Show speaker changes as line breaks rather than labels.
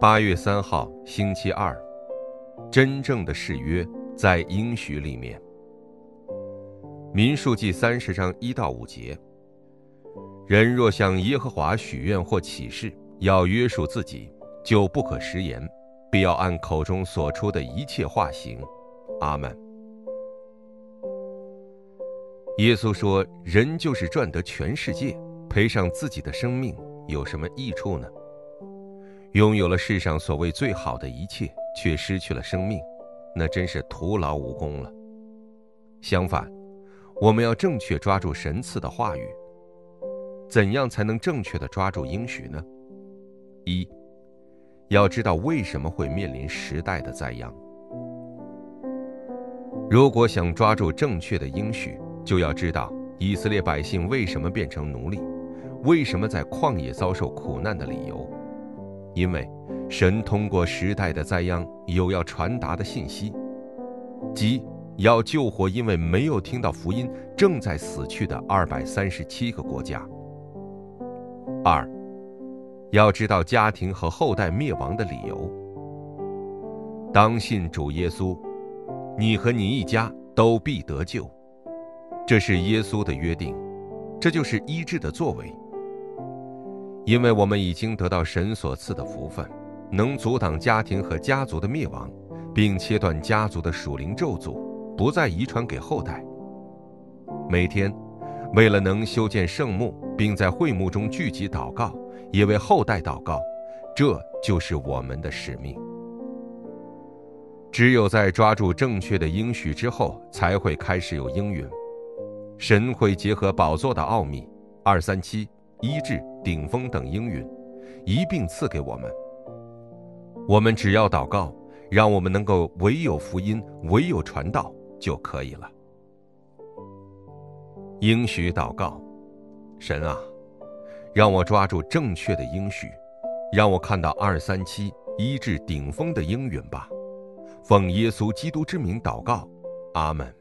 八月三号，星期二，真正的誓约在应许里面。民数记三十章一到五节：人若向耶和华许愿或起誓，要约束自己，就不可食言，必要按口中所出的一切话行。阿门。耶稣说：“人就是赚得全世界，赔上自己的生命，有什么益处呢？”拥有了世上所谓最好的一切，却失去了生命，那真是徒劳无功了。相反，我们要正确抓住神赐的话语。怎样才能正确的抓住应许呢？一，要知道为什么会面临时代的灾殃。如果想抓住正确的应许，就要知道以色列百姓为什么变成奴隶，为什么在旷野遭受苦难的理由。因为神通过时代的灾殃有要传达的信息，即要救活因为没有听到福音正在死去的二百三十七个国家。二，要知道家庭和后代灭亡的理由。当信主耶稣，你和你一家都必得救，这是耶稣的约定，这就是医治的作为。因为我们已经得到神所赐的福分，能阻挡家庭和家族的灭亡，并切断家族的属灵咒诅，不再遗传给后代。每天，为了能修建圣墓，并在会幕中聚集祷告，也为后代祷告，这就是我们的使命。只有在抓住正确的应许之后，才会开始有应允。神会结合宝座的奥秘，二三七。医治、顶峰等应允，一并赐给我们。我们只要祷告，让我们能够唯有福音，唯有传道就可以了。应许祷告，神啊，让我抓住正确的应许，让我看到二三七医治顶峰的应允吧。奉耶稣基督之名祷告，阿门。